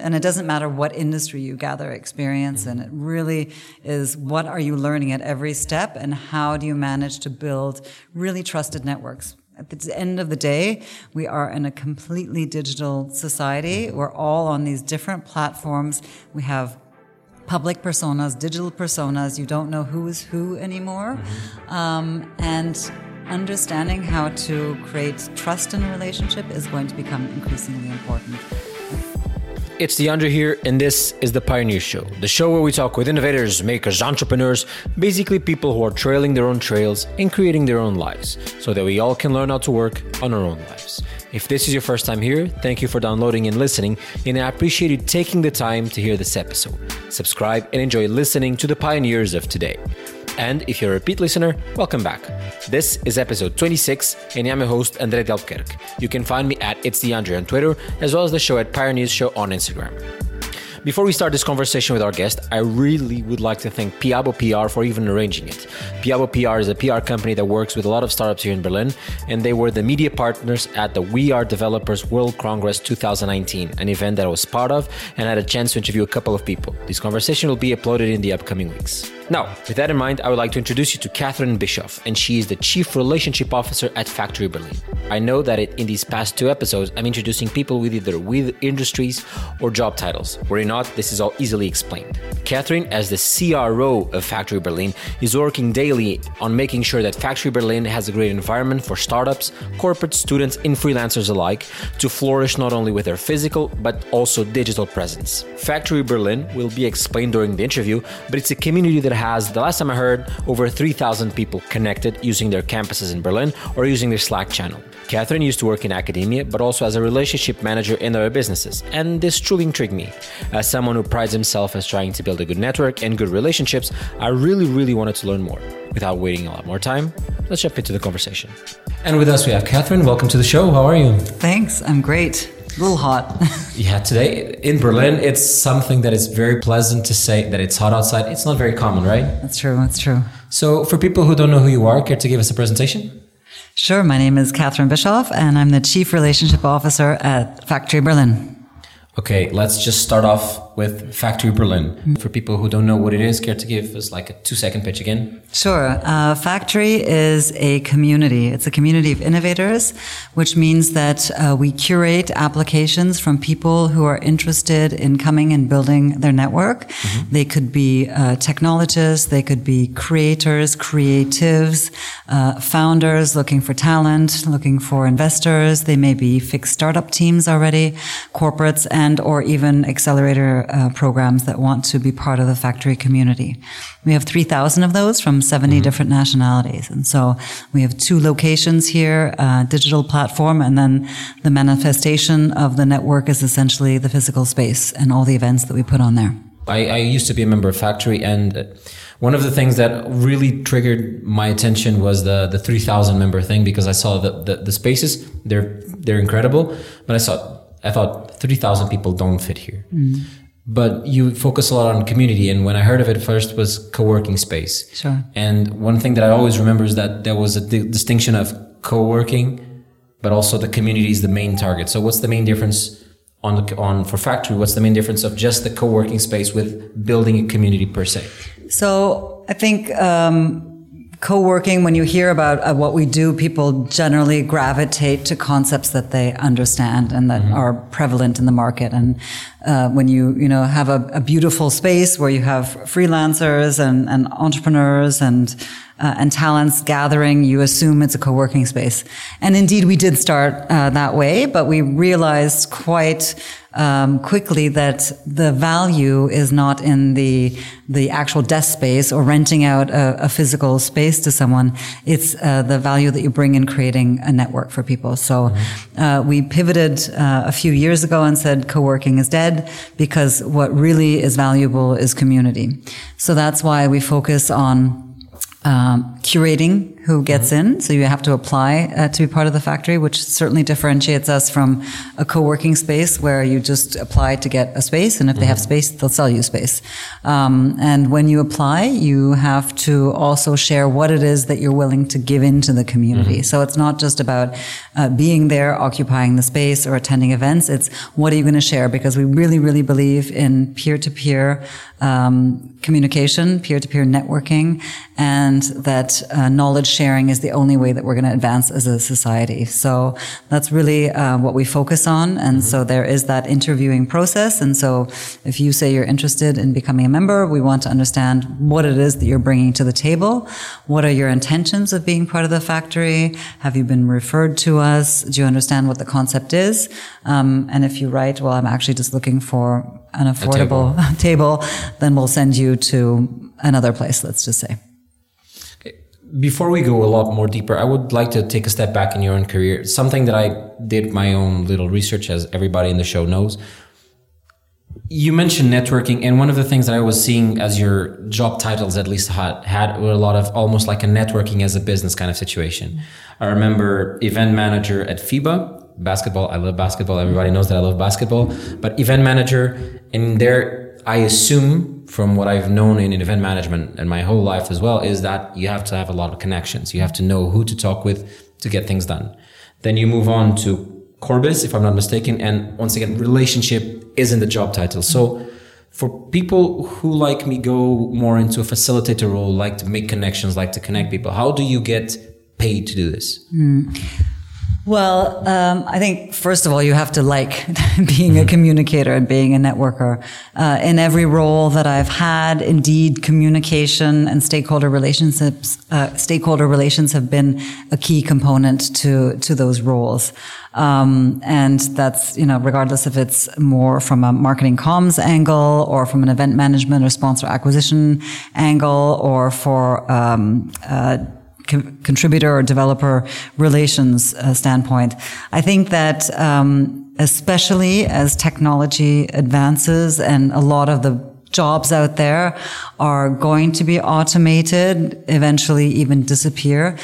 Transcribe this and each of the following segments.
And it doesn't matter what industry you gather experience in. It really is what are you learning at every step and how do you manage to build really trusted networks? At the end of the day, we are in a completely digital society. We're all on these different platforms. We have public personas, digital personas. You don't know who is who anymore. Mm-hmm. Um, and understanding how to create trust in a relationship is going to become increasingly important. It's DeAndre here, and this is the Pioneer Show, the show where we talk with innovators, makers, entrepreneurs, basically people who are trailing their own trails and creating their own lives, so that we all can learn how to work on our own lives. If this is your first time here, thank you for downloading and listening, and I appreciate you taking the time to hear this episode. Subscribe and enjoy listening to the pioneers of today. And if you're a repeat listener, welcome back. This is episode 26, and I'm your host, Andre Delpkerk. You can find me at It's DeAndre on Twitter, as well as the show at Pioneers Show on Instagram. Before we start this conversation with our guest, I really would like to thank Piabo PR for even arranging it. Piabo PR is a PR company that works with a lot of startups here in Berlin, and they were the media partners at the We Are Developers World Congress 2019, an event that I was part of and had a chance to interview a couple of people. This conversation will be uploaded in the upcoming weeks. Now, with that in mind, I would like to introduce you to Catherine Bischoff, and she is the Chief Relationship Officer at Factory Berlin. I know that in these past two episodes, I'm introducing people with either with industries or job titles. Worry not, this is all easily explained. Catherine, as the CRO of Factory Berlin, is working daily on making sure that Factory Berlin has a great environment for startups, corporate students, and freelancers alike to flourish not only with their physical but also digital presence. Factory Berlin will be explained during the interview, but it's a community that has, the last time I heard, over 3,000 people connected using their campuses in Berlin or using their Slack channel. Catherine used to work in academia, but also as a relationship manager in other businesses, and this truly intrigued me. As someone who prides himself as trying to build a good network and good relationships, I really, really wanted to learn more. Without waiting a lot more time, let's jump into the conversation. And with us, we have Catherine. Welcome to the show. How are you? Thanks. I'm great. A little hot. yeah, today in Berlin, it's something that is very pleasant to say that it's hot outside. It's not very common, right? That's true. That's true. So, for people who don't know who you are, care to give us a presentation? Sure. My name is Catherine Bischoff, and I'm the Chief Relationship Officer at Factory Berlin. Okay, let's just start off with Factory Berlin. For people who don't know what it is, care to give us like a two second pitch again? Sure. Uh, Factory is a community. It's a community of innovators, which means that uh, we curate applications from people who are interested in coming and building their network. Mm-hmm. They could be uh, technologists, they could be creators, creatives, uh, founders looking for talent, looking for investors. They may be fixed startup teams already, corporates, and or even accelerator uh, programs that want to be part of the Factory community. We have 3,000 of those from 70 mm-hmm. different nationalities. And so we have two locations here, uh, digital platform, and then the manifestation of the network is essentially the physical space and all the events that we put on there. I, I used to be a member of Factory and one of the things that really triggered my attention was the the 3000 member thing because I saw the, the, the spaces they're they're incredible but I saw I thought 3000 people don't fit here mm but you focus a lot on community and when i heard of it first was co-working space. Sure. And one thing that i always remember is that there was a di- distinction of co-working but also the community is the main target. So what's the main difference on the, on for factory what's the main difference of just the co-working space with building a community per se? So i think um, co-working when you hear about uh, what we do people generally gravitate to concepts that they understand and that mm-hmm. are prevalent in the market and uh, when you you know have a, a, beautiful space where you have freelancers and, and entrepreneurs and uh, and talents gathering, you assume it's a co-working space. And indeed, we did start uh, that way, but we realized quite um, quickly that the value is not in the the actual desk space or renting out a, a physical space to someone. It's uh, the value that you bring in creating a network for people. So mm-hmm. uh, we pivoted uh, a few years ago and said co-working is dead because what really is valuable is community. So that's why we focus on um, curating who gets mm-hmm. in. So you have to apply uh, to be part of the factory, which certainly differentiates us from a co-working space where you just apply to get a space. And if mm-hmm. they have mm-hmm. space, they'll sell you space. Um, and when you apply, you have to also share what it is that you're willing to give into the community. Mm-hmm. So it's not just about uh, being there, occupying the space or attending events. It's what are you going to share? Because we really, really believe in peer-to-peer um, communication, peer-to-peer networking, and that uh, knowledge sharing is the only way that we're going to advance as a society. So that's really uh, what we focus on. And mm-hmm. so there is that interviewing process. And so if you say you're interested in becoming a member, we want to understand what it is that you're bringing to the table. What are your intentions of being part of the factory? Have you been referred to us? Do you understand what the concept is? Um, and if you write, well, I'm actually just looking for an affordable table. table, then we'll send you to another place, let's just say. Before we go a lot more deeper, I would like to take a step back in your own career. Something that I did my own little research, as everybody in the show knows. You mentioned networking, and one of the things that I was seeing as your job titles at least had, had a lot of almost like a networking as a business kind of situation. I remember event manager at FIBA, basketball. I love basketball. Everybody knows that I love basketball. But event manager, in there, I assume from what I've known in event management and my whole life as well, is that you have to have a lot of connections. You have to know who to talk with to get things done. Then you move on to Corbis, if I'm not mistaken. And once again, relationship isn't the job title. So for people who like me go more into a facilitator role, like to make connections, like to connect people, how do you get paid to do this? Mm. Well, um, I think first of all, you have to like being a communicator and being a networker. Uh, in every role that I've had, indeed, communication and stakeholder relationships, uh, stakeholder relations have been a key component to to those roles. Um, and that's you know regardless if it's more from a marketing comms angle or from an event management or sponsor acquisition angle or for um, uh, contributor or developer relations uh, standpoint. I think that um, especially as technology advances and a lot of the jobs out there are going to be automated, eventually even disappear.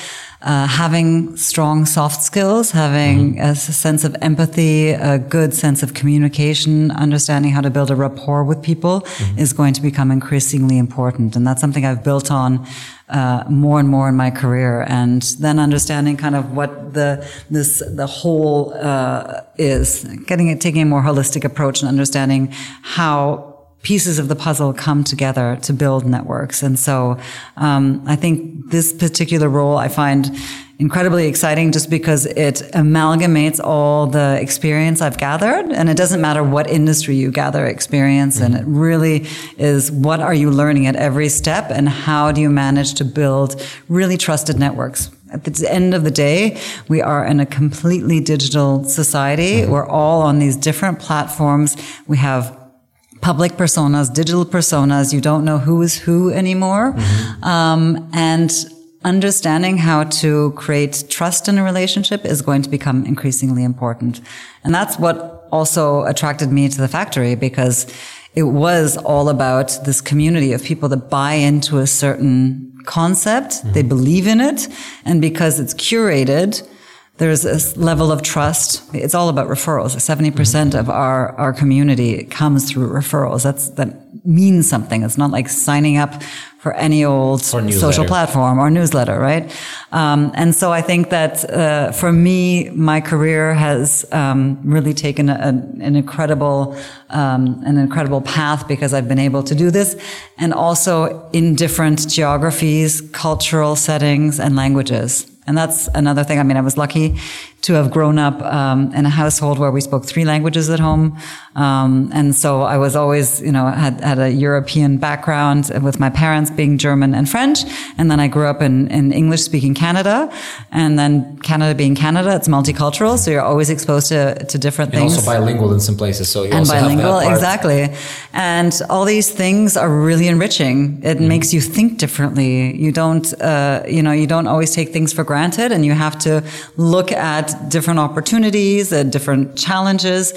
Uh, having strong soft skills, having mm-hmm. a sense of empathy, a good sense of communication, understanding how to build a rapport with people mm-hmm. is going to become increasingly important. And that's something I've built on uh, more and more in my career, and then understanding kind of what the this the whole uh, is, getting it, taking a more holistic approach, and understanding how pieces of the puzzle come together to build networks. And so um, I think this particular role I find incredibly exciting just because it amalgamates all the experience I've gathered. And it doesn't matter what industry you gather experience mm-hmm. in. It really is what are you learning at every step and how do you manage to build really trusted networks? At the end of the day, we are in a completely digital society. Mm-hmm. We're all on these different platforms. We have public personas, digital personas. You don't know who is who anymore. Mm-hmm. Um, and understanding how to create trust in a relationship is going to become increasingly important. And that's what also attracted me to the factory because it was all about this community of people that buy into a certain concept. Mm-hmm. They believe in it. And because it's curated, there's a level of trust. It's all about referrals. 70% mm hmm of our, our community comes through referrals. That's, that means something. It's not like signing up for any old social platform or newsletter, right? Um, and so I think that, uh, for me, my career has, um, really taken a, an incredible, um, an incredible path because I've been able to do this and also in different geographies, cultural settings and languages. And that's another thing. I mean, I was lucky to have grown up um, in a household where we spoke three languages at home. Um, and so I was always, you know, had, had a European background with my parents being German and French. And then I grew up in, in English speaking Canada. And then Canada being Canada, it's multicultural. So you're always exposed to, to different and things. also bilingual in some places. So you and also bilingual, have exactly. And all these things are really enriching. It mm. makes you think differently. You don't, uh, you know, you don't always take things for granted and you have to look at different opportunities and different challenges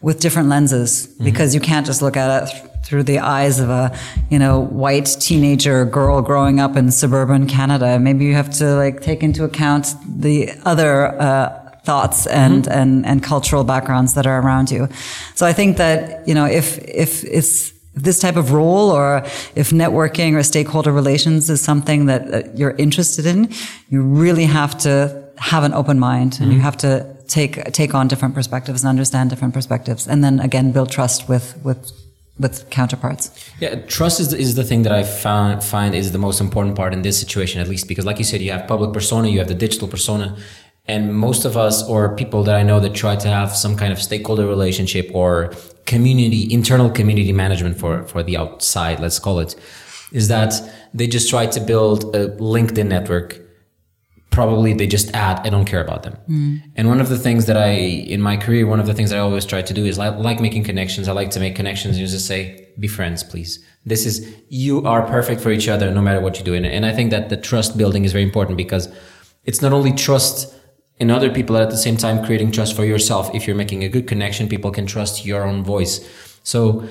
with different lenses mm-hmm. because you can't just look at it through the eyes of a, you know, white teenager girl growing up in suburban Canada. Maybe you have to like take into account the other, uh, thoughts and, mm-hmm. and, and cultural backgrounds that are around you. So I think that, you know, if, if it's, this type of role or if networking or stakeholder relations is something that, that you're interested in, you really have to have an open mind and mm-hmm. you have to take take on different perspectives and understand different perspectives and then again build trust with with with counterparts. Yeah, trust is, is the thing that I found, find is the most important part in this situation, at least because, like you said, you have public persona, you have the digital persona, and most of us or people that I know that try to have some kind of stakeholder relationship or community, internal community management for, for the outside, let's call it, is that they just try to build a LinkedIn network. Probably they just add, I don't care about them. Mm. And one of the things that I, in my career, one of the things I always try to do is I like making connections. I like to make connections and just say, be friends, please. This is, you are perfect for each other no matter what you do. And I think that the trust building is very important because it's not only trust in other people at the same time creating trust for yourself. If you're making a good connection, people can trust your own voice. So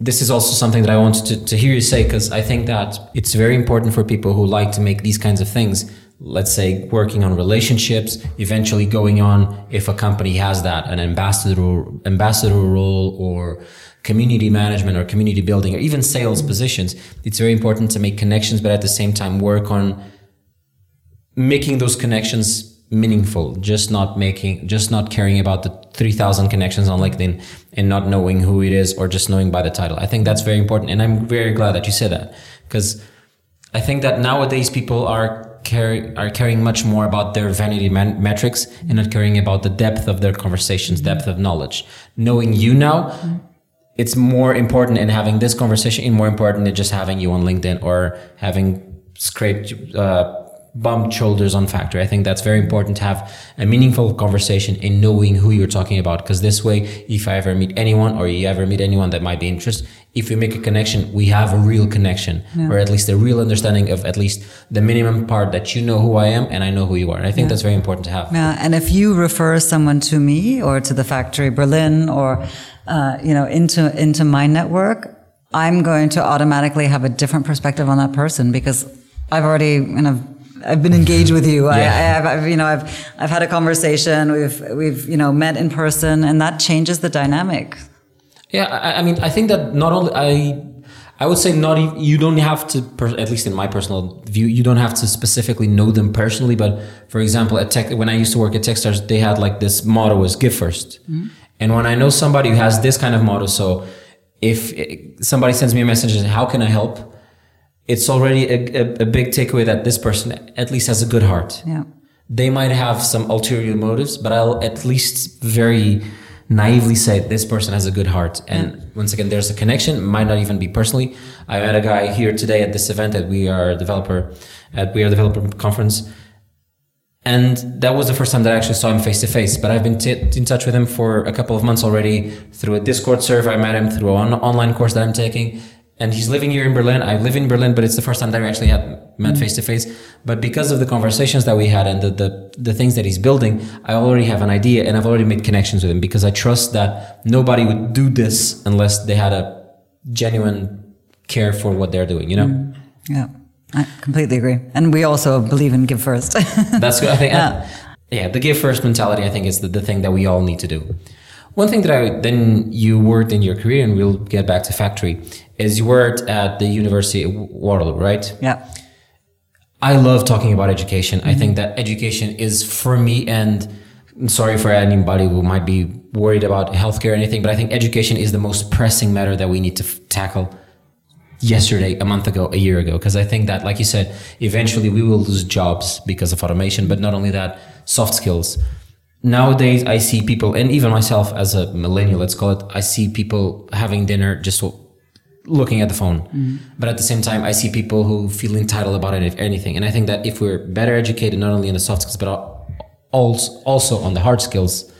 this is also something that I wanted to, to hear you say because I think that it's very important for people who like to make these kinds of things. Let's say working on relationships, eventually going on if a company has that, an ambassador, ambassador role or community management or community building or even sales positions. It's very important to make connections, but at the same time work on making those connections meaningful just not making just not caring about the 3000 connections on linkedin and not knowing who it is or just knowing by the title i think that's very important and i'm very glad that you said that because i think that nowadays people are care, are caring much more about their vanity man- metrics and not caring about the depth of their conversations depth of knowledge knowing you now it's more important in having this conversation and more important than just having you on linkedin or having scraped uh, bumped shoulders on factor. I think that's very important to have a meaningful conversation in knowing who you're talking about. Because this way, if I ever meet anyone or you ever meet anyone that might be interested, if we make a connection, we have a real connection yeah. or at least a real understanding of at least the minimum part that you know who I am and I know who you are. And I think yeah. that's very important to have. Yeah. And if you refer someone to me or to the factory Berlin or, uh, you know, into, into my network, I'm going to automatically have a different perspective on that person because I've already kind of I've been engaged with you. Yeah. I, I have, I've, you know, I've, I've had a conversation. We've, we've, you know, met in person and that changes the dynamic. Yeah. I, I mean, I think that not only I, I would say not even, you don't have to, at least in my personal view, you don't have to specifically know them personally. But for example, at Tech, when I used to work at Techstars, they had like this motto was give 1st mm-hmm. And when I know somebody who has this kind of motto, so if somebody sends me a message, and how can I help? it's already a, a, a, big takeaway that this person at least has a good heart. Yeah. They might have some ulterior motives, but I'll at least very naively say this person has a good heart. And yeah. once again, there's a connection, might not even be personally. I met a guy here today at this event that we are developer at We Are Developer conference. And that was the first time that I actually saw him face to face. But I've been t- in touch with him for a couple of months already through a Discord server. I met him through an online course that I'm taking and he's living here in Berlin. I live in Berlin, but it's the first time that we actually had met face to face. But because of the conversations that we had and the, the, the things that he's building, I already have an idea and I've already made connections with him because I trust that nobody would do this unless they had a genuine care for what they're doing, you know? Mm. Yeah, I completely agree. And we also believe in give first. That's good. I think, yeah. yeah, the give first mentality, I think is the, the thing that we all need to do. One thing that I then you worked in your career, and we'll get back to factory, is you worked at the University of Waterloo, right? Yeah. I love talking about education. Mm-hmm. I think that education is for me, and sorry for anybody who might be worried about healthcare or anything, but I think education is the most pressing matter that we need to f- tackle yesterday, a month ago, a year ago. Because I think that, like you said, eventually we will lose jobs because of automation, but not only that, soft skills nowadays I see people, and even myself as a millennial, let's call it, I see people having dinner just looking at the phone. Mm. But at the same time, I see people who feel entitled about it, if anything. And I think that if we're better educated, not only in the soft skills, but also on the hard skills,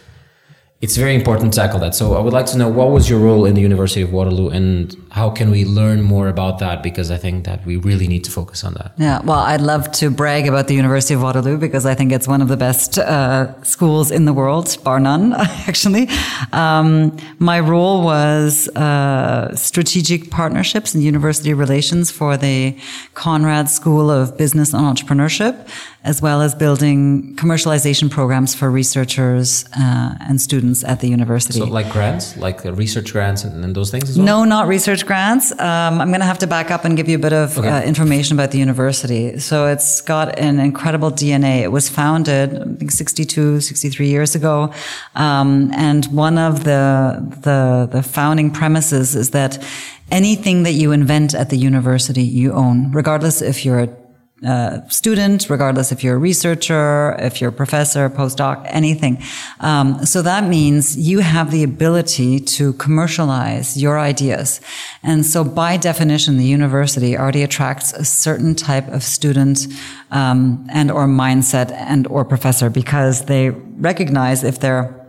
it's very important to tackle that. So I would like to know what was your role in the University of Waterloo and how can we learn more about that? Because I think that we really need to focus on that. Yeah, well, I'd love to brag about the University of Waterloo because I think it's one of the best uh, schools in the world, bar none, actually. Um, my role was uh, strategic partnerships and university relations for the Conrad School of Business and Entrepreneurship as well as building commercialization programs for researchers uh, and students at the university. So, like grants, like research grants and, and those things? Well? No, not research grants. Um, I'm going to have to back up and give you a bit of okay. uh, information about the university. So, it's got an incredible DNA. It was founded, I think, 62, 63 years ago. Um, and one of the, the, the founding premises is that anything that you invent at the university, you own, regardless if you're a uh, student, regardless if you're a researcher, if you're a professor, postdoc, anything. Um, so that means you have the ability to commercialize your ideas. And so by definition, the university already attracts a certain type of student um, and or mindset and or professor because they recognize if they're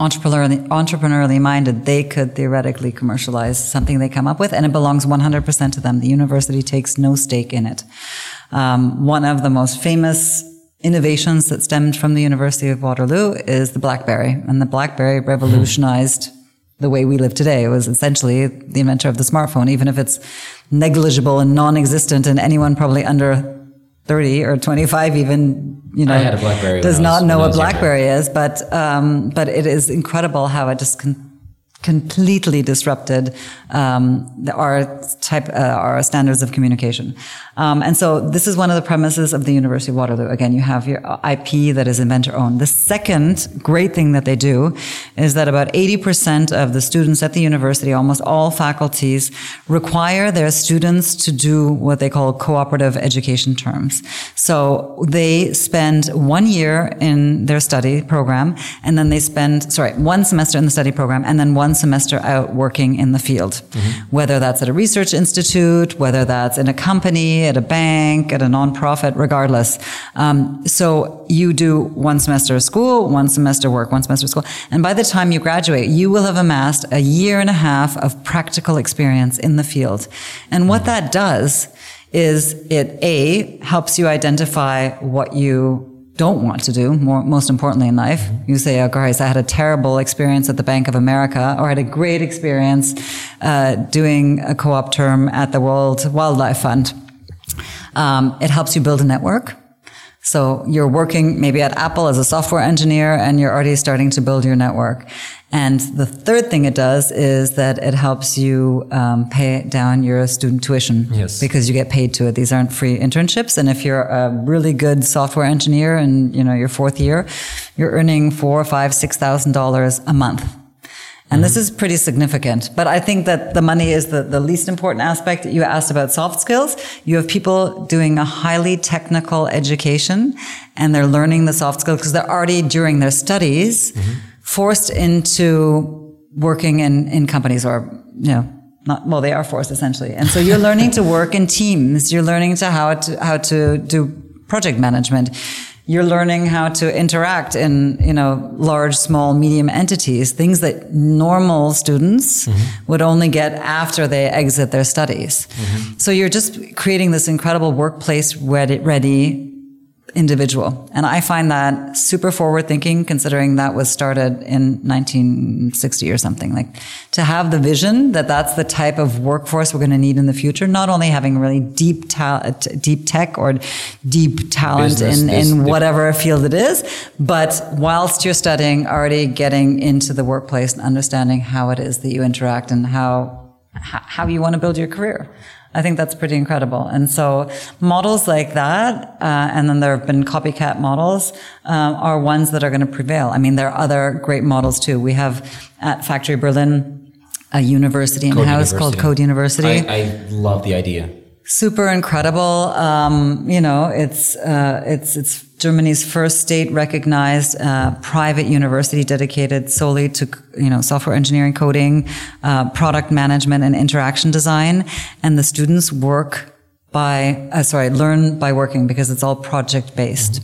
entrepreneurially, entrepreneurially minded, they could theoretically commercialize something they come up with, and it belongs 100% to them. The university takes no stake in it. Um, one of the most famous innovations that stemmed from the University of Waterloo is the BlackBerry, and the BlackBerry revolutionized the way we live today. It was essentially the inventor of the smartphone, even if it's negligible and non-existent, and anyone probably under 30 or 25 even you know does not know what blackberry younger. is but um, but it is incredible how it just can completely disrupted um, our type uh, our standards of communication. Um, and so this is one of the premises of the University of Waterloo. Again, you have your IP that is inventor owned. The second great thing that they do is that about 80% of the students at the university, almost all faculties, require their students to do what they call cooperative education terms. So they spend one year in their study program and then they spend, sorry, one semester in the study program and then one semester out working in the field. Mm-hmm. Whether that's at a research institute, whether that's in a company, at a bank, at a nonprofit, regardless. Um, so you do one semester of school, one semester work, one semester of school. And by the time you graduate, you will have amassed a year and a half of practical experience in the field. And what mm-hmm. that does is it A, helps you identify what you don't want to do, more, most importantly in life. Mm-hmm. You say, oh, guys, I had a terrible experience at the Bank of America, or I had a great experience uh, doing a co-op term at the World Wildlife Fund. Um, it helps you build a network. So you're working maybe at Apple as a software engineer and you're already starting to build your network. And the third thing it does is that it helps you um, pay down your student tuition yes. because you get paid to it. These aren't free internships. And if you're a really good software engineer and you know your fourth year, you're earning four, five, six thousand dollars a month and mm-hmm. this is pretty significant. But I think that the money is the, the least important aspect. You asked about soft skills. You have people doing a highly technical education and they're learning the soft skills because they're already during their studies mm-hmm. forced into working in, in companies or, you know, not, well, they are forced essentially. And so you're learning to work in teams. You're learning to how to, how to do project management you're learning how to interact in, you know, large, small, medium entities, things that normal students mm-hmm. would only get after they exit their studies. Mm-hmm. So you're just creating this incredible workplace ready, ready individual. And I find that super forward thinking considering that was started in 1960 or something. Like to have the vision that that's the type of workforce we're going to need in the future, not only having really deep ta- deep tech or deep talent Business, in, in whatever field it is, but whilst you're studying, already getting into the workplace and understanding how it is that you interact and how how you want to build your career. I think that's pretty incredible. And so models like that, uh, and then there have been copycat models, uh, are ones that are going to prevail. I mean, there are other great models too. We have at Factory Berlin a university in house called Code University. I, I love the idea super incredible. Um, you know, it's uh, it's it's Germany's first state recognized uh, private university dedicated solely to you know software engineering, coding, uh, product management, and interaction design. And the students work by, uh, sorry, learn by working because it's all project based.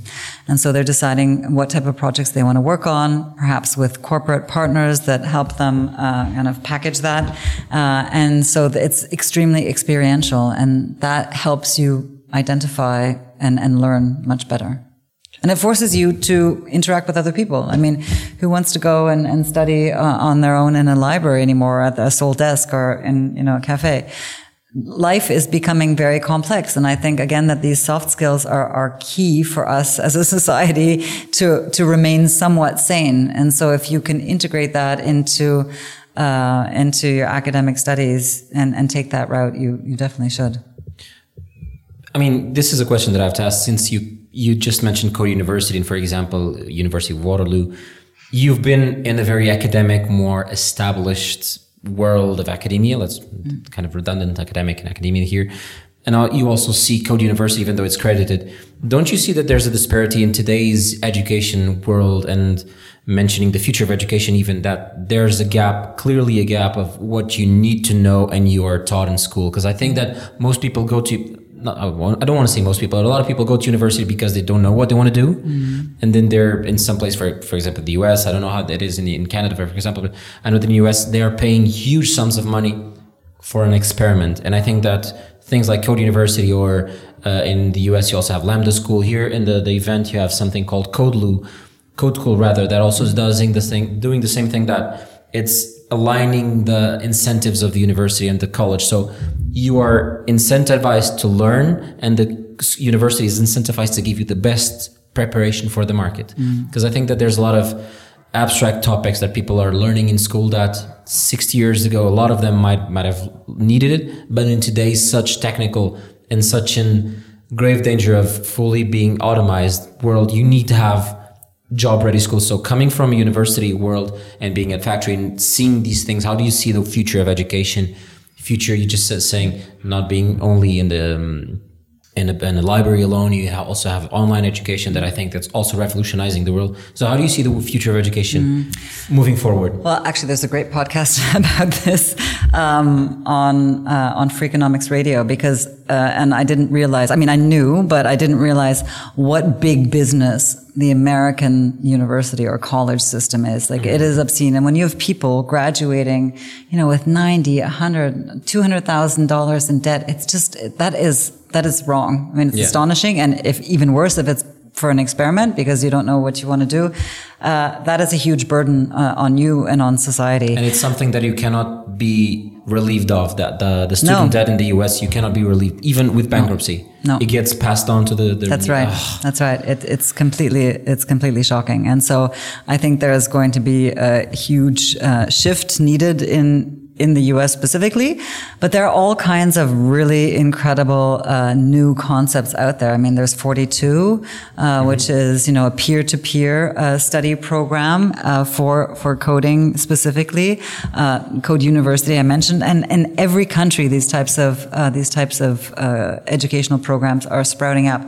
And so they're deciding what type of projects they want to work on, perhaps with corporate partners that help them uh, kind of package that. Uh, and so it's extremely experiential and that helps you identify and, and learn much better. And it forces you to interact with other people. I mean, who wants to go and, and study uh, on their own in a library anymore at a sole desk or in, you know, a cafe? Life is becoming very complex. And I think again that these soft skills are, are key for us as a society to, to remain somewhat sane. And so if you can integrate that into, uh, into your academic studies and, and take that route, you, you definitely should. I mean, this is a question that I have to ask since you, you just mentioned Code University and for example, University of Waterloo. You've been in a very academic, more established world of academia. Let's mm. kind of redundant academic and academia here. And you also see Code University, even though it's credited. Don't you see that there's a disparity in today's education world and mentioning the future of education, even that there's a gap, clearly a gap of what you need to know and you are taught in school? Because I think that most people go to, not, I don't want to say most people, but a lot of people go to university because they don't know what they want to do, mm. and then they're in some place, for for example, the U.S. I don't know how that is in the, in Canada, for example, but I know that in the U.S. they are paying huge sums of money for an experiment, and I think that things like Code University or uh, in the U.S. you also have Lambda School. Here in the the event you have something called CodeLoo, Code School rather, that also is doing the thing, doing the same thing that it's aligning the incentives of the university and the college. So you are incentivized to learn and the university is incentivized to give you the best preparation for the market. Because mm. I think that there's a lot of abstract topics that people are learning in school that 60 years ago, a lot of them might, might have needed it. But in today's such technical and such in grave danger of fully being automized world, you need to have job ready schools. So coming from a university world and being at factory and seeing these things, how do you see the future of education? Future, you just said saying not being only in the um, in a, in a, library alone. You also have online education that I think that's also revolutionizing the world. So how do you see the future of education mm. moving forward? Well, actually, there's a great podcast about this um, on uh, on Freakonomics Radio because, uh, and I didn't realize. I mean, I knew, but I didn't realize what big business the American university or college system is. Like mm-hmm. it is obscene. And when you have people graduating, you know, with 90, 100, $200,000 in debt, it's just, that is, that is wrong. I mean, it's yeah. astonishing. And if even worse, if it's for an experiment because you don't know what you want to do, uh, that is a huge burden uh, on you and on society. And it's something that you cannot be relieved of. That the the student no. debt in the U.S. you cannot be relieved even with bankruptcy. No, it gets passed on to the. the That's right. That's right. It, it's completely it's completely shocking, and so I think there is going to be a huge uh, shift needed in in the US specifically, but there are all kinds of really incredible uh, new concepts out there. I mean, there's 42, uh, mm-hmm. which is you know a peer-to-peer uh, study program uh, for for coding specifically. Uh, Code University I mentioned, and in every country these types of uh, these types of educational programs are sprouting up,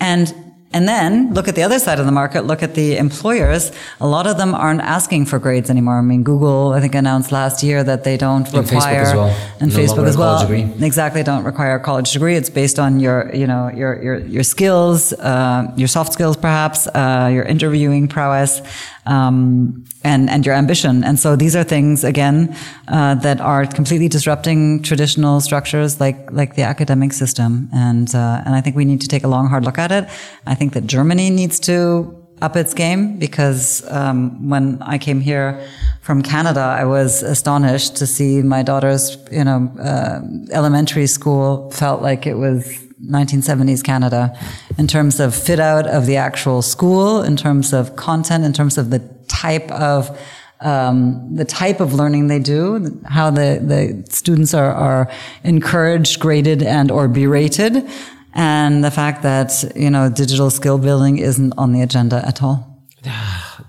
and and then look at the other side of the market, look at the employers. A lot of them aren't asking for grades anymore. I mean, Google, I think, announced last year that they don't and require, Facebook as well. and no Facebook as well. Exactly, don't require a college degree. It's based on your, you know, your, your, your skills, uh, your soft skills, perhaps, uh, your interviewing prowess um, and and your ambition. And so these are things again uh, that are completely disrupting traditional structures like like the academic system. And uh, and I think we need to take a long hard look at it. I think that Germany needs to up its game because um, when I came here from Canada, I was astonished to see my daughter's you know uh, elementary school felt like it was 1970s Canada in terms of fit out of the actual school, in terms of content, in terms of the type of um, the type of learning they do, how the, the students are, are encouraged, graded, and or berated, and the fact that you know digital skill building isn't on the agenda at all.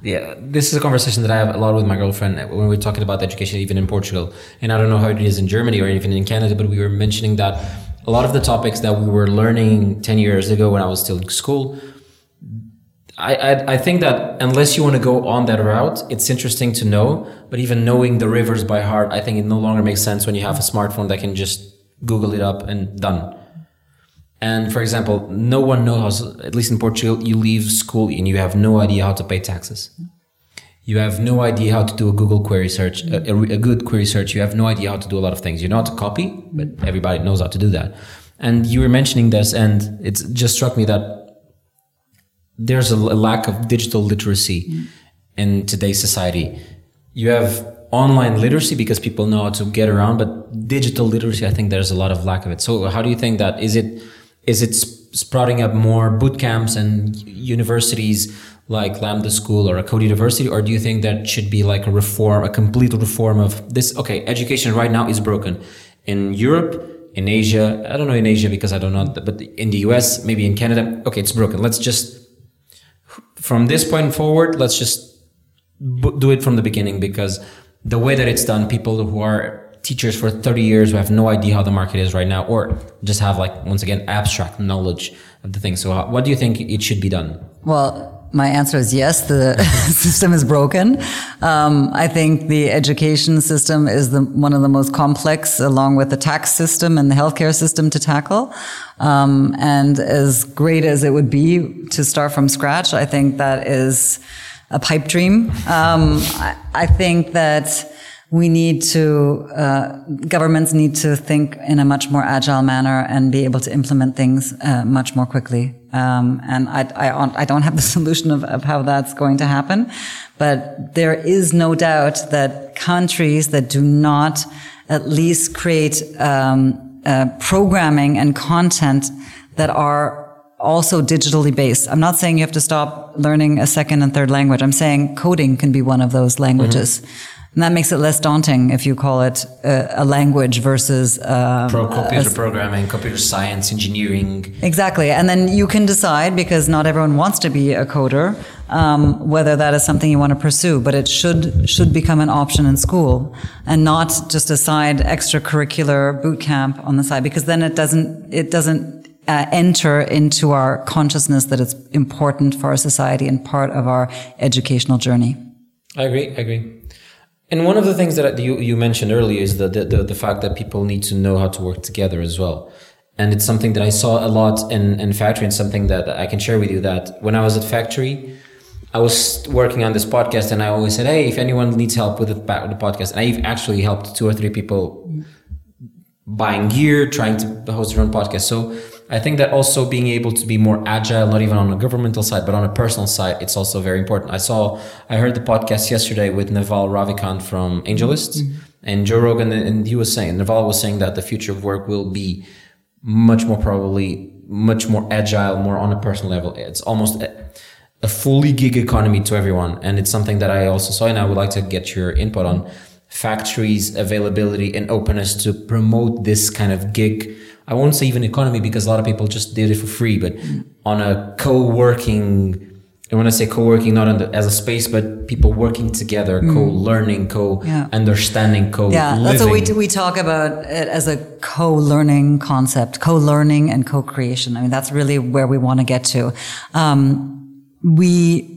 Yeah, this is a conversation that I have a lot with my girlfriend when we're talking about education, even in Portugal. And I don't know how it is in Germany or even in Canada, but we were mentioning that a lot of the topics that we were learning 10 years ago when I was still in school, I, I, I think that unless you want to go on that route, it's interesting to know. But even knowing the rivers by heart, I think it no longer makes sense when you have a smartphone that can just Google it up and done. And for example, no one knows, at least in Portugal, you leave school and you have no idea how to pay taxes. You have no idea how to do a Google query search, a, a, a good query search. You have no idea how to do a lot of things. You know how to copy, but mm. everybody knows how to do that. And you were mentioning this, and it just struck me that there's a, a lack of digital literacy mm. in today's society. You have online literacy because people know how to get around, but digital literacy, I think there's a lot of lack of it. So, how do you think that is it? Is it sprouting up more boot camps and universities like Lambda School or a Code University, or do you think that should be like a reform, a complete reform of this? Okay, education right now is broken in Europe. In Asia, I don't know in Asia because I don't know, but in the US, maybe in Canada, okay, it's broken. Let's just, from this point forward, let's just do it from the beginning because the way that it's done, people who are teachers for 30 years who have no idea how the market is right now, or just have like, once again, abstract knowledge of the thing. So uh, what do you think it should be done? Well, my answer is yes, the system is broken. Um, I think the education system is the, one of the most complex, along with the tax system and the healthcare system to tackle. Um, and as great as it would be to start from scratch, I think that is a pipe dream. Um, I, I, think that we need to, uh, governments need to think in a much more agile manner and be able to implement things uh, much more quickly. Um, and I, I, I, don't have the solution of, of how that's going to happen, but there is no doubt that countries that do not at least create um, uh, programming and content that are also digitally based. I'm not saying you have to stop learning a second and third language. I'm saying coding can be one of those languages. Mm-hmm. And that makes it less daunting if you call it a, a language versus um, Pro computer a, programming, computer science, engineering. Exactly, and then you can decide because not everyone wants to be a coder, um, whether that is something you want to pursue. But it should should become an option in school and not just a side extracurricular boot camp on the side because then it doesn't it doesn't uh, enter into our consciousness that it's important for our society and part of our educational journey. I agree. I agree. And one of the things that you, you mentioned earlier is the, the, the fact that people need to know how to work together as well. And it's something that I saw a lot in, in factory and something that I can share with you that when I was at factory, I was working on this podcast and I always said, Hey, if anyone needs help with the, the podcast, and I've actually helped two or three people buying gear, trying to host their own podcast. So I think that also being able to be more agile, not even on a governmental side, but on a personal side, it's also very important. I saw, I heard the podcast yesterday with Naval Ravikant from AngelList mm-hmm. and Joe Rogan, and he was saying, Naval was saying that the future of work will be much more probably much more agile, more on a personal level. It's almost a, a fully gig economy to everyone. And it's something that I also saw, and I would like to get your input on factories availability and openness to promote this kind of gig I won't say even economy because a lot of people just did it for free, but on a co-working, and when I say co-working, not the, as a space, but people working together, mm. co-learning, co-understanding, co-living. Yeah, that's what we, we talk about it as a co-learning concept, co-learning and co-creation. I mean, that's really where we want to get to. Um, we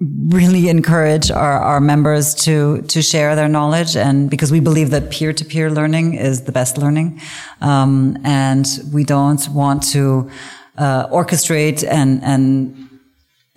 really encourage our, our members to to share their knowledge and because we believe that peer-to-peer learning is the best learning um, and we don't want to uh, orchestrate and and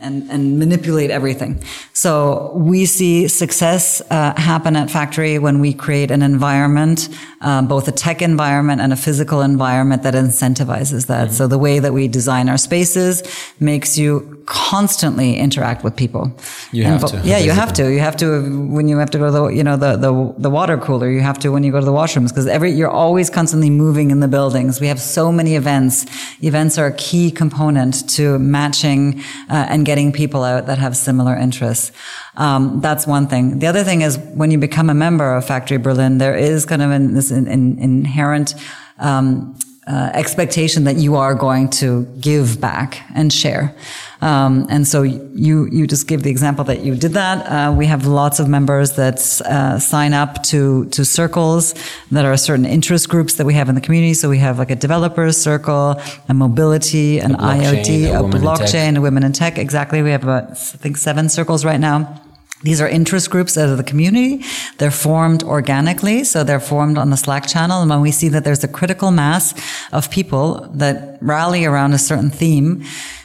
and, and manipulate everything. So we see success uh, happen at Factory when we create an environment, uh, both a tech environment and a physical environment that incentivizes that. Mm-hmm. So the way that we design our spaces makes you constantly interact with people. You and have to. Yeah, you have to. You have to when you have to go to the you know the the, the water cooler. You have to when you go to the washrooms because every you're always constantly moving in the buildings. We have so many events. Events are a key component to matching uh, and getting getting people out that have similar interests. Um, that's one thing. The other thing is when you become a member of Factory Berlin, there is kind of an, this in, in, inherent um, uh, expectation that you are going to give back and share. Um, and so you you just give the example that you did that. Uh, we have lots of members that uh, sign up to to circles that are certain interest groups that we have in the community. So we have like a developers circle, a mobility, an a IoT, a, a blockchain, a women in tech. Exactly. We have about I think seven circles right now. These are interest groups out of the community. They're formed organically. So they're formed on the Slack channel. And when we see that there's a critical mass of people that rally around a certain theme,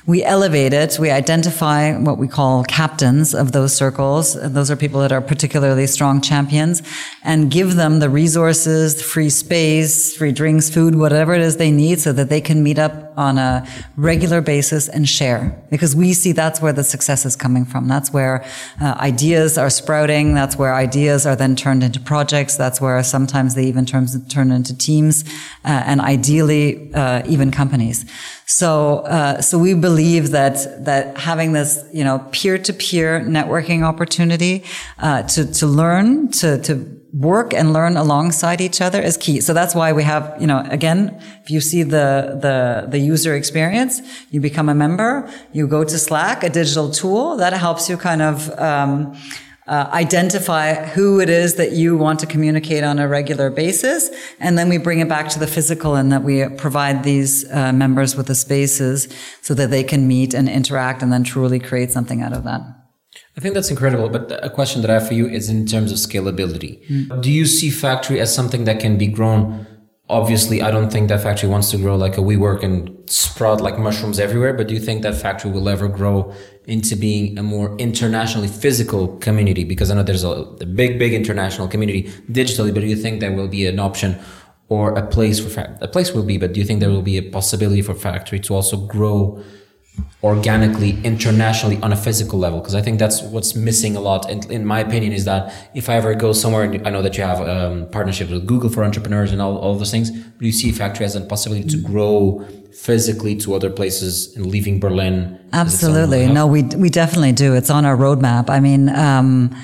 we elevate it. We identify what we call captains of those circles. Those are people that are particularly strong champions and give them the resources, free space, free drinks, food, whatever it is they need so that they can meet up on a regular basis and share. Because we see that's where the success is coming from. That's where uh, ideas are sprouting. That's where ideas are then turned into projects. That's where sometimes they even turn, turn into teams uh, and ideally uh, even companies. So, uh, so we believe that that having this, you know, peer-to-peer networking opportunity uh, to to learn to to work and learn alongside each other is key. So that's why we have, you know, again, if you see the the the user experience, you become a member, you go to Slack, a digital tool that helps you kind of. Um, uh, identify who it is that you want to communicate on a regular basis. And then we bring it back to the physical and that we provide these uh, members with the spaces so that they can meet and interact and then truly create something out of that. I think that's incredible. But a question that I have for you is in terms of scalability. Mm. Do you see Factory as something that can be grown obviously i don't think that factory wants to grow like a WeWork and sprout like mushrooms everywhere but do you think that factory will ever grow into being a more internationally physical community? Because i know there's a, a big big international community digitally but do you think there will be an option or a place for fa- a place will be but do you think there will be a possibility for factory to also grow organically internationally on a physical level because i think that's what's missing a lot. And in my opinion is that if i ever go somewhere i know that you have um, partnerships with google for entrepreneurs and all, all those things but you see factory as a possibility to grow physically to other places and leaving berlin. Absolutely. no we, we definitely do. It's on our roadmap. I mean um,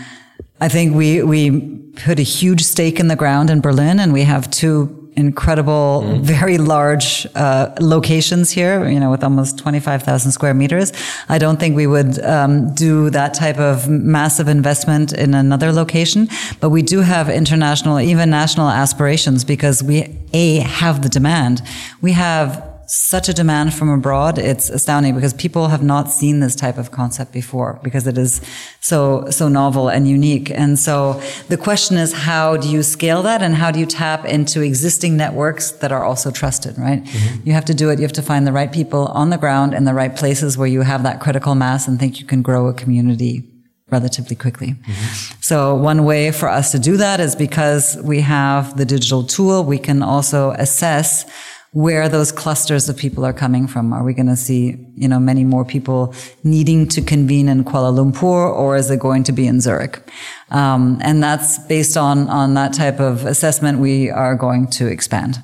i think we we put a huge stake in the ground in berlin and we have two incredible, mm. very large uh, locations here, you know, with almost 25,000 square meters. I don't think we would um, do that type of massive investment in another location, but we do have international, even national aspirations because we, A, have the demand. We have such a demand from abroad. It's astounding because people have not seen this type of concept before because it is so, so novel and unique. And so the question is, how do you scale that and how do you tap into existing networks that are also trusted, right? Mm-hmm. You have to do it. You have to find the right people on the ground in the right places where you have that critical mass and think you can grow a community relatively quickly. Mm-hmm. So one way for us to do that is because we have the digital tool, we can also assess where those clusters of people are coming from. Are we going to see, you know, many more people needing to convene in Kuala Lumpur or is it going to be in Zurich? Um, and that's based on, on that type of assessment we are going to expand.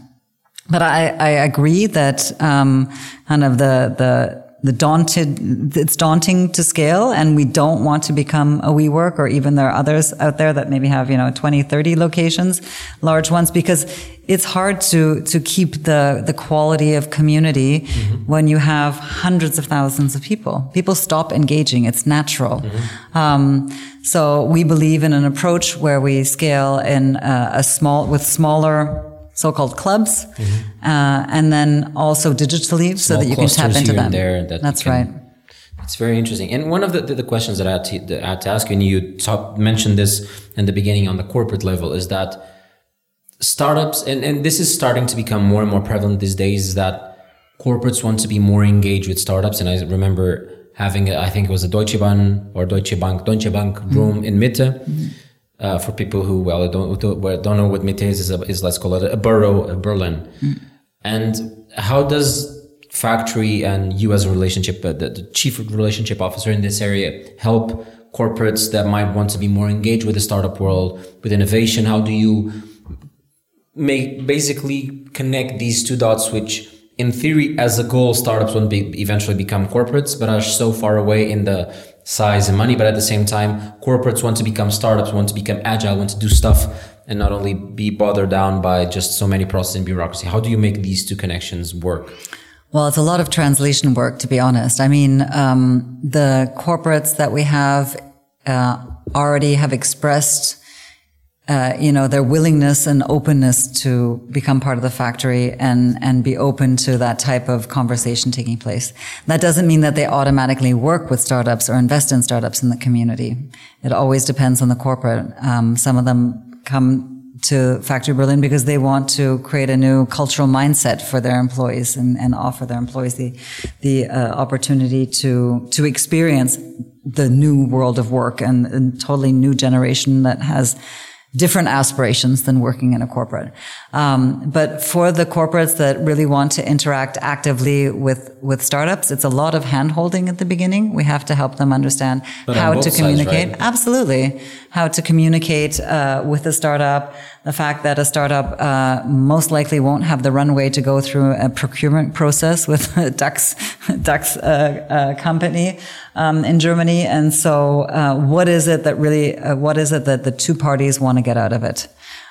But I, I agree that, um, kind of the, the, the daunted, it's daunting to scale and we don't want to become a WeWork or even there are others out there that maybe have, you know, 20, 30 locations, large ones, because it's hard to, to keep the, the quality of community mm-hmm. when you have hundreds of thousands of people. People stop engaging. It's natural. Mm-hmm. Um, so we believe in an approach where we scale in a, a small, with smaller so-called clubs, mm-hmm. uh, and then also digitally, Small so that you can tap into them. There that That's can, right. It's very interesting. And one of the, the, the questions that I had, to, I had to ask you, and you talk, mentioned this in the beginning on the corporate level, is that startups, and, and this is starting to become more and more prevalent these days, is that corporates want to be more engaged with startups. And I remember having, a, I think it was a Deutsche Bank or Deutsche Bank, Deutsche Bank room mm-hmm. in Mitte. Mm-hmm uh, for people who well don't don't know what Mitte is, is let's call it a borough Berlin. Mm. And how does factory and you as a relationship, uh, the, the, chief relationship officer in this area, help corporates that might want to be more engaged with the startup world, with innovation? How do you make basically connect these two dots, which in theory, as a goal, startups want to be, eventually become corporates, but are so far away in the size and money, but at the same time, corporates want to become startups, want to become agile, want to do stuff and not only be bothered down by just so many processes and bureaucracy. How do you make these two connections work? Well, it's a lot of translation work, to be honest. I mean, um, the corporates that we have uh, already have expressed uh, you know, their willingness and openness to become part of the factory and, and be open to that type of conversation taking place. That doesn't mean that they automatically work with startups or invest in startups in the community. It always depends on the corporate. Um, some of them come to Factory Berlin because they want to create a new cultural mindset for their employees and, and offer their employees the the uh, opportunity to to experience the new world of work and, and totally new generation that has different aspirations than working in a corporate. Um, but for the corporates that really want to interact actively with with startups, it's a lot of handholding at the beginning. We have to help them understand But how to sides, communicate. right? Absolutely, how to communicate uh, with a startup. The fact that a startup uh, most likely won't have the runway to go through a procurement process with a DAX uh, uh, company um, in Germany, and so uh, what is it that really uh, what is it that the two parties want to get out of it?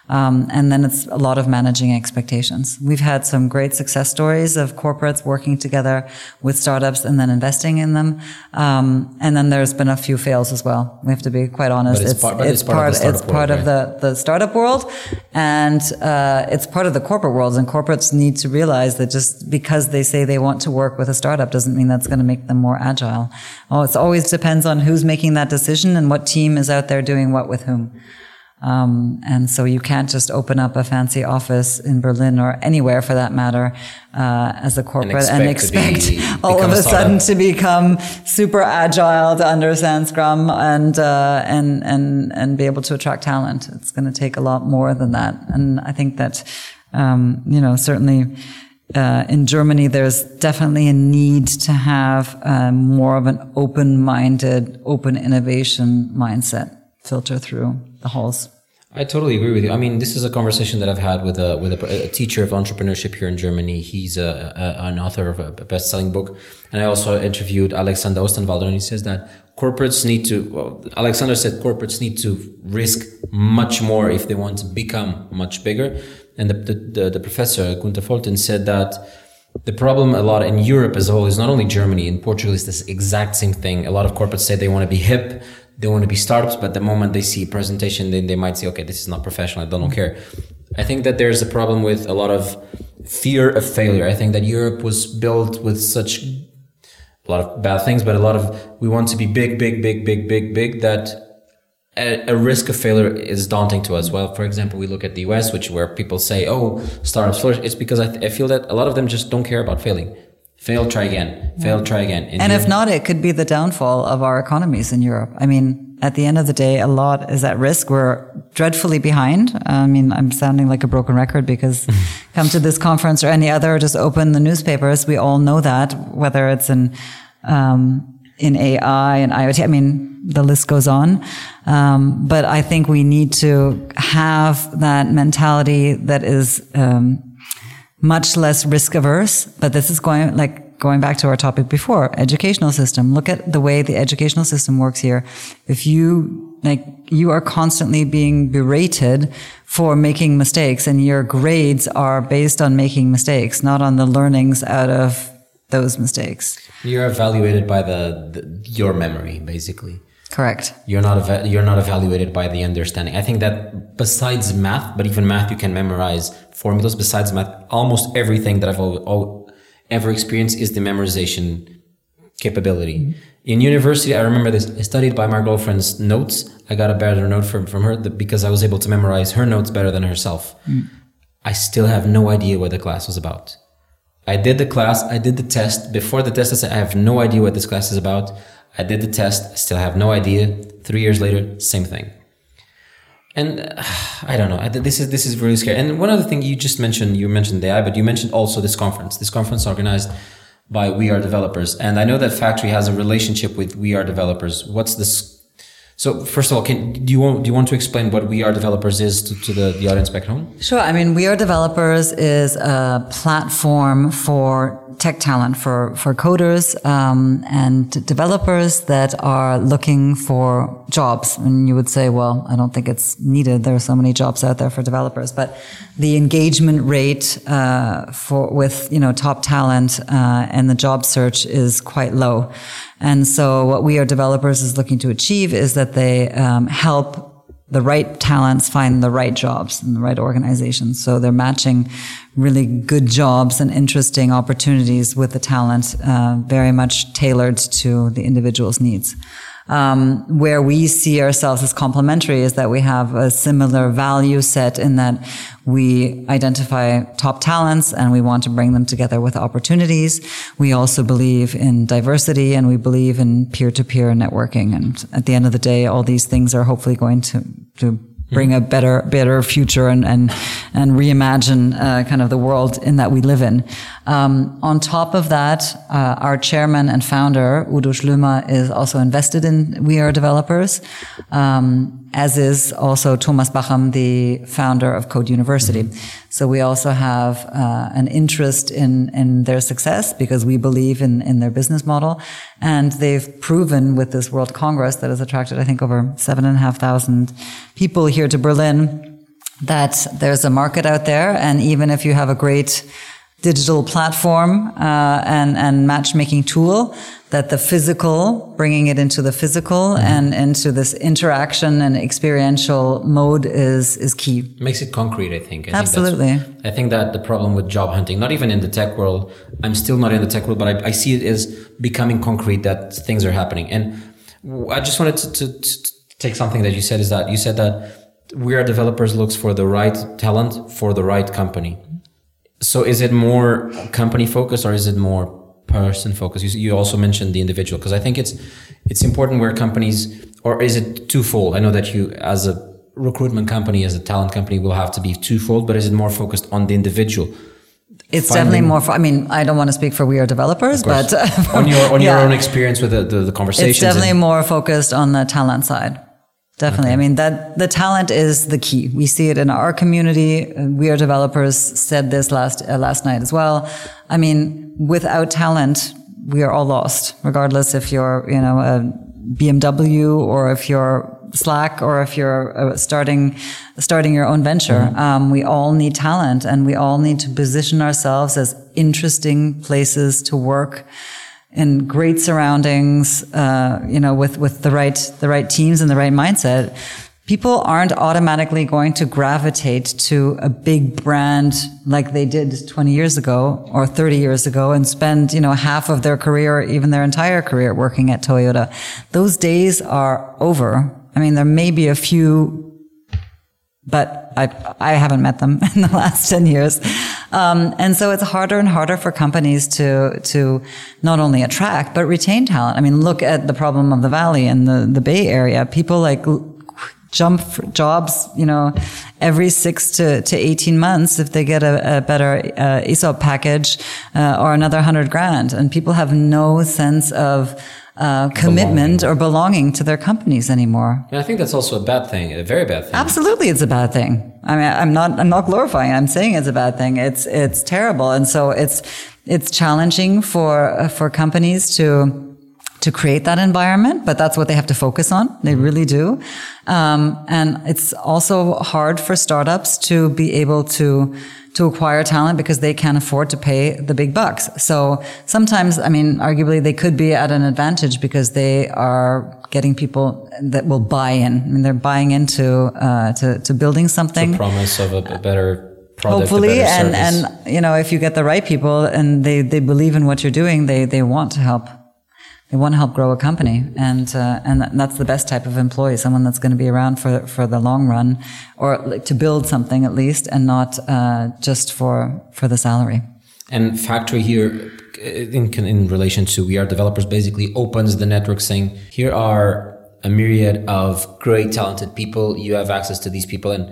Um, and then it's a lot of managing expectations. We've had some great success stories of corporates working together with startups and then investing in them. Um, and then there's been a few fails as well. We have to be quite honest. But it's part- but it's part of the it's startup part world, of the, the startup world and, uh, it's part of the corporate world and corporates need to realize that just because they say they want to work with a startup doesn't mean that's going to make them more agile. Oh, it always depends on who's making that decision and what team is out there doing what with whom. Um, and so you can't just open up a fancy office in Berlin or anywhere for that matter uh, as a corporate and expect expect, be- all of a sudden startup. to become super agile, to understand Scrum, and uh, and and and be able to attract talent. It's going to take a lot more than that. And I think that um, you know certainly. Uh, in Germany, there's definitely a need to have uh, more of an open-minded, open innovation mindset filter through the halls. I totally agree with you. I mean, this is a conversation that I've had with a with a, a teacher of entrepreneurship here in Germany. He's a, a, an author of a best-selling book, and I also interviewed Alexander Osterwalder, and he says that corporates need to. Well, Alexander said corporates need to risk much more if they want to become much bigger. And the the, the, the professor Günter Faltin said that the problem a lot in Europe as a whole is not only Germany. In Portugal, is this exact same thing. A lot of corporates say they want to be hip, they want to be startups, but the moment they see a presentation, then they might say, okay, this is not professional. I don't mm-hmm. care. I think that there's a problem with a lot of fear of failure. I think that Europe was built with such a lot of bad things, but a lot of we want to be big, big, big, big, big, big that a, a risk of failure is daunting to us. Well, for example, we look at the US, which where people say, "Oh, startups flourish." It's because I, th- I feel that a lot of them just don't care about failing. Fail, try again. Fail, try again. In And if not, it could be the downfall of our economies in Europe. I mean, at the end of the day, a lot is at risk. We're dreadfully behind. I mean, I'm sounding like a broken record because come to this conference or any other, just open the newspapers. We all know that, whether it's in, um, in AI and IoT. I mean, the list goes on. Um, but I think we need to have that mentality that is, um, much less risk averse, but this is going like going back to our topic before, educational system. Look at the way the educational system works here. If you like you are constantly being berated for making mistakes and your grades are based on making mistakes, not on the learnings out of those mistakes. you're evaluated by the, the your memory, basically. Correct. You're not eva- you're not evaluated by the understanding. I think that besides math, but even math, you can memorize formulas. Besides math, almost everything that I've ever experienced is the memorization capability. Mm-hmm. In university, I remember this. I studied by my girlfriend's notes. I got a better note from from her because I was able to memorize her notes better than herself. Mm. I still have no idea what the class was about. I did the class, I did the test. Before the test, I said, I have no idea what this class is about. I did the test, still have no idea. Three years later, same thing. And uh, I don't know. This is this is really scary. And one other thing you just mentioned, you mentioned the AI, but you mentioned also this conference. This conference organized by We Are Developers, and I know that Factory has a relationship with We Are Developers. What's this? So first of all, can do you want do you want to explain what We Are Developers is to, to the, the audience back home? Sure. I mean, We Are Developers is a platform for tech talent, for, for coders um, and developers that are looking for jobs. And you would say, well, I don't think it's needed. There are so many jobs out there for developers, but the engagement rate uh, for with you know top talent uh, and the job search is quite low. And so, what We Are Developers is looking to achieve is that they um, help the right talents find the right jobs in the right organizations. So they're matching really good jobs and interesting opportunities with the talent, uh, very much tailored to the individual's needs. Um, where we see ourselves as complementary is that we have a similar value set in that we identify top talents and we want to bring them together with opportunities. We also believe in diversity and we believe in peer-to-peer networking. And at the end of the day, all these things are hopefully going to, to bring a better, better future and, and, and reimagine uh, kind of the world in that we live in. Um, on top of that, uh, our chairman and founder, Udo Schlömer, is also invested in We Are Developers, um, as is also Thomas Bachem, the founder of Code University. Mm-hmm. So we also have uh, an interest in, in their success because we believe in, in their business model. And they've proven with this World Congress that has attracted, I think, over seven and a half thousand people here to Berlin that there's a market out there. And even if you have a great digital platform uh, and and matchmaking tool that the physical bringing it into the physical mm-hmm. and into this interaction and experiential mode is is key. Makes it concrete i think. I absolutely. Think i think that the problem with job hunting not even in the tech world i'm still not in the tech world but i, I see it as becoming concrete that things are happening. And i just wanted to, to, to take something that you said is that you said that we are developers looks for the right talent for the right company. So is it more company focused or is it more person focused? You, you also mentioned the individual because I think it's it's important where companies or is it twofold? I know that you as a recruitment company, as a talent company, will have to be twofold, but is it more focused on the individual? It's Finding, definitely more. For, I mean, I don't want to speak for we are developers, but on your on yeah. your own experience with the, the, the conversations, it's definitely more focused on the talent side. Definitely. Okay. I mean, that the talent is the key. We see it in our community. We are developers said this last, uh, last night as well. I mean, without talent, we are all lost, regardless if you're, you know, a BMW or if you're Slack or if you're uh, starting, starting your own venture. Mm-hmm. Um, we all need talent and we all need to position ourselves as interesting places to work in great surroundings, uh, you know, with, with the right, the right teams and the right mindset, people aren't automatically going to gravitate to a big brand like they did 20 years ago or 30 years ago and spend, you know, half of their career or even their entire career working at Toyota. Those days are over. I mean, there may be a few but I, I haven't met them in the last 10 years. Um, and so it's harder and harder for companies to, to not only attract, but retain talent. I mean, look at the problem of the Valley and the, the Bay Area. People like jump jobs, you know, every six to, to 18 months if they get a, a better uh, ESOP package uh, or another hundred grand. And people have no sense of, uh, commitment belonging. or belonging to their companies anymore. And I think that's also a bad thing, a very bad thing. Absolutely, it's a bad thing. I mean, I'm not, I'm not glorifying. I'm saying it's a bad thing. It's, it's terrible, and so it's, it's challenging for uh, for companies to to create that environment, but that's what they have to focus on. They mm-hmm. really do. Um, and it's also hard for startups to be able to to acquire talent because they can't afford to pay the big bucks. So sometimes, I mean, arguably they could be at an advantage because they are getting people that will buy in. I mean, they're buying into uh, to to building something. The promise of a, better. Product, Hopefully, and and you know, if you get the right people and they they believe in what you're doing, they they want to help they want to help grow a company, and uh, and that's the best type of employee, someone that's going to be around for for the long run, or to build something at least, and not uh, just for for the salary. And factory here, in in relation to we are developers, basically opens the network, saying here are a myriad of great talented people. You have access to these people, and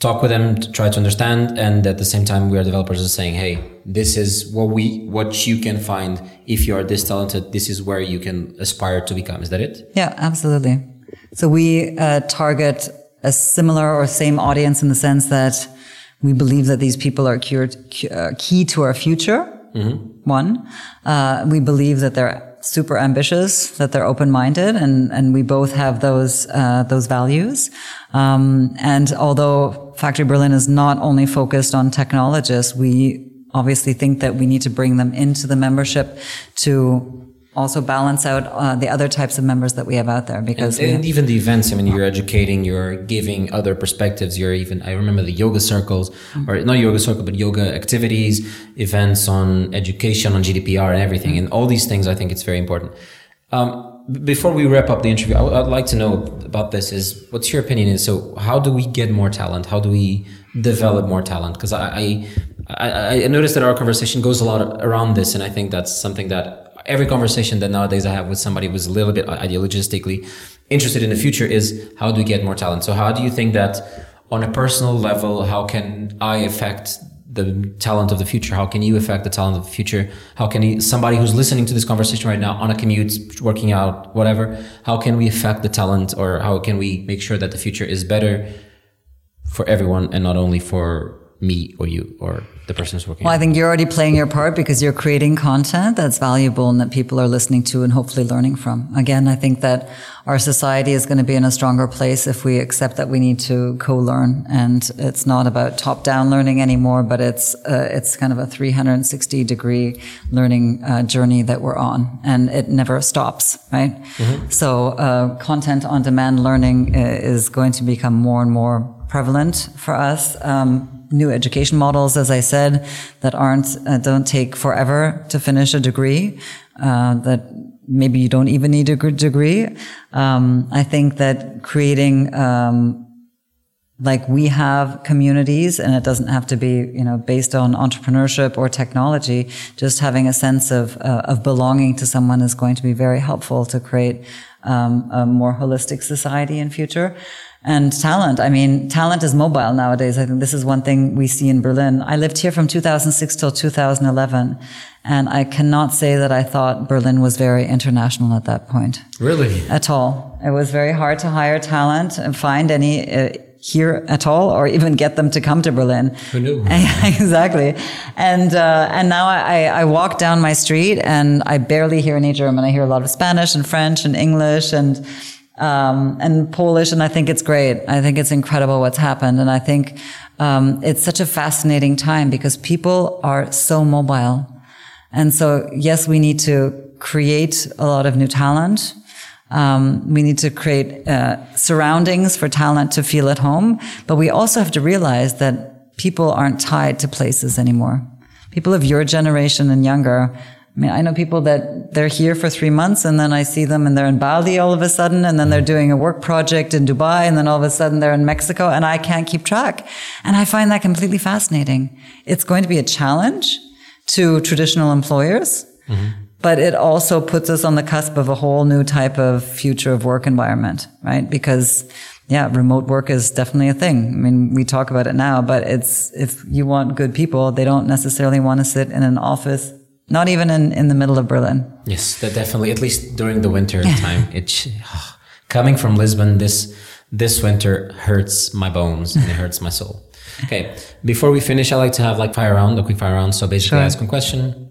talk with them to try to understand and at the same time we are developers are saying hey this is what we what you can find. If you are this talented this is where you can aspire to become. Is that it? Yeah absolutely. So we uh, target a similar or same audience in the sense that we believe that these people are cured, uh, key to our future. Mm-hmm. one uh, we believe that they're super ambitious, that they're open-minded, and and we both have those uh, those values. Um, and although Factory Berlin is not only focused on technologists, we obviously think that we need to bring them into the membership to also balance out uh, the other types of members that we have out there because and, and even the events i mean you're educating you're giving other perspectives you're even i remember the yoga circles mm-hmm. or not yoga circle but yoga activities events on education on gdpr and everything. And all these things i think it's very important. Um, before we wrap up the interview I, would like to know about this is what's your opinion? Is so how do we get more talent? How do we develop more talent? Because I, I i noticed that our conversation goes a lot around this and i think that's something that every conversation that nowadays I have with somebody who's a little bit ideologistically interested in the future is how do we get more talent? So how do you think that on a personal level, how can I affect the talent of the future? How can you affect the talent of the future? How can you, somebody who's listening to this conversation right now on a commute, working out, whatever, how can we affect the talent or how can we make sure that the future is better for everyone and not only for me or you or the person who's working. Well, I think you're already playing your part because you're creating content that's valuable and that people are listening to and hopefully learning from. Again, I think that our society is going to be in a stronger place if we accept that we need to co-learn and it's not about top-down learning anymore, but it's uh, it's kind of a 360 degree learning uh, journey that we're on and it never stops, right? Mm-hmm. So, uh, content on demand learning uh, is going to become more and more prevalent for us. Um, new education models, as I said, that aren't uh, don't take forever to finish a degree. Uh, that maybe you don't even need a good degree. Um, I think that creating um, like we have communities and it doesn't have to be you know based on entrepreneurship or technology just having a sense of uh, of belonging to someone is going to be very helpful to create um, a more holistic society in future and talent. I mean, talent is mobile nowadays. I think this is one thing we see in Berlin. I lived here from 2006 till 2011. And I cannot say that I thought Berlin was very international at that point. Really? At all. It was very hard to hire talent and find any uh, here at all or even get them to come to Berlin. Who knew? exactly. And, uh, and now I, I walk down my street and I barely hear any German. I hear a lot of Spanish and French and English and, um, and Polish, and I think it's great. I think it's incredible what's happened, and I think um, it's such a fascinating time because people are so mobile, and so yes, we need to create a lot of new talent. Um, we need to create uh, surroundings for talent to feel at home, but we also have to realize that people aren't tied to places anymore. People of your generation and younger I mean, I know people that they're here for three months and then I see them and they're in Bali all of a sudden and then they're doing a work project in Dubai and then all of a sudden they're in Mexico and I can't keep track. And I find that completely fascinating. It's going to be a challenge to traditional employers, mm-hmm. but it also puts us on the cusp of a whole new type of future of work environment, right? Because yeah, remote work is definitely a thing. I mean, we talk about it now, but it's, if you want good people, they don't necessarily want to sit in an office not even in, in the middle of Berlin. Yes, that definitely. At least during the winter time, it coming from Lisbon this this winter hurts my bones and it hurts my soul. Okay, before we finish, I like to have like fire round, a quick fire round. So basically, sure. ask one question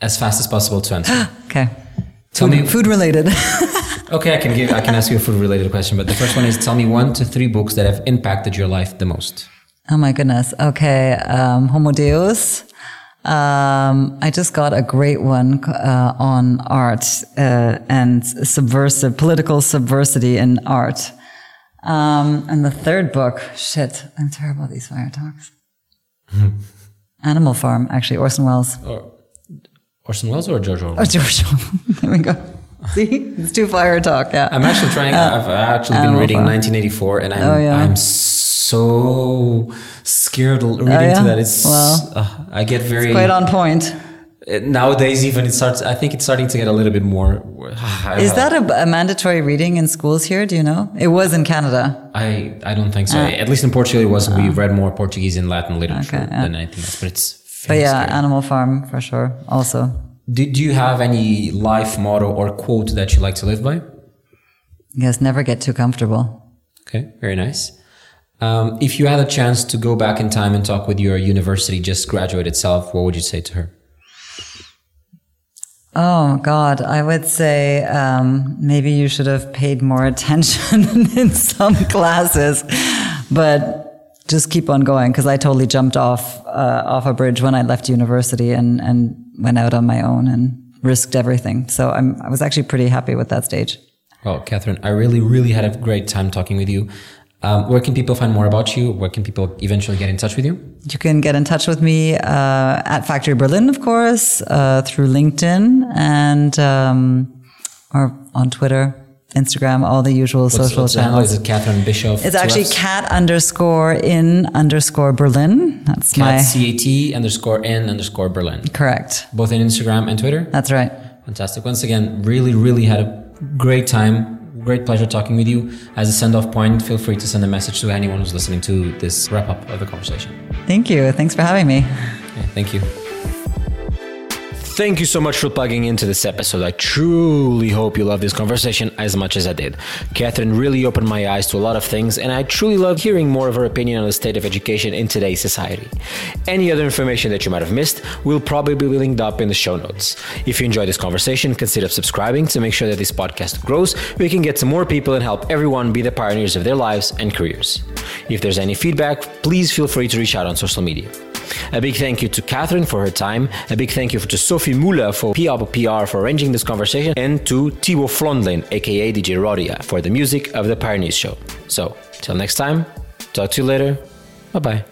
as fast as possible to answer. okay. Tell food, me food related. okay, I can give I can ask you a food related question, but the first one is tell me one to three books that have impacted your life the most. Oh my goodness. Okay, um, Homo Deus. Um, I just got a great one uh, on art uh, and subversive political subversity in art. Um, and the third book, shit, I'm terrible at these fire talks. Animal Farm, actually, Orson Welles. Or Orson Welles or George Orwell? Oh, George Orwell. there we go. See, it's too fire talk. Yeah. I'm actually trying. Uh, I've actually been reading Farm. 1984, and I'm, oh, yeah. I'm so scared reading oh, yeah? to that. It's well, uh, I get very quite on point. Uh, nowadays, even it starts. I think it's starting to get a little bit more. Is that a, a, mandatory reading in schools here? Do you know? It was in Canada. I I don't think so. Uh, At least in Portugal, it was. Uh, we read more Portuguese and Latin literature okay, yeah. than anything else. But it's. But yeah, scary. Animal Farm for sure. Also. Do, do you have any life motto or quote that you like to live by? Yes, never get too comfortable. Okay, very nice. Um, if you had a chance to go back in time and talk with your university just graduated self, what would you say to her? Oh God, I would say um, maybe you should have paid more attention in some classes, but just keep on going because I totally jumped off uh, off a bridge when I left university and and went out on my own and risked everything. So I'm, I was actually pretty happy with that stage. Well, Catherine, I really, really had a great time talking with you. Um, where can people find more about you? Where can people eventually get in touch with you? You can get in touch with me uh, at Factory Berlin, of course, uh, through LinkedIn and um, or on Twitter, Instagram, all the usual What's, social what's channels. Is it Catherine Bischoff? It's actually cat underscore in underscore Berlin. That's my Cat C A T underscore N underscore Berlin. correct. Both in Instagram and Twitter. That's right. Fantastic. Once again, really, really had a great time. Great pleasure talking with you. As a send off point, feel free to send a message to anyone who's listening to this wrap up of the conversation. Thank you. Thanks for having me. Yeah, thank you. Thank you so much for plugging into this episode. I truly hope you love this conversation as much as I did. Catherine really opened my eyes to a lot of things, and I truly love hearing more of her opinion on the state of education in today's society. Any other information that you might have missed will probably be linked up in the show notes. If you enjoyed this conversation, consider subscribing to make sure that this podcast grows. We can get to more people and help everyone be the pioneers of their lives and careers. If there's any feedback, please feel free to reach out on social media. A big thank you to Catherine for her time. A big thank you to Sophie Muller for PR PR for arranging this conversation, and to Thibaut Flondlin, aka DJ Rodia, for the music of the Pioneers Show. So, till next time, talk to you later. Bye bye.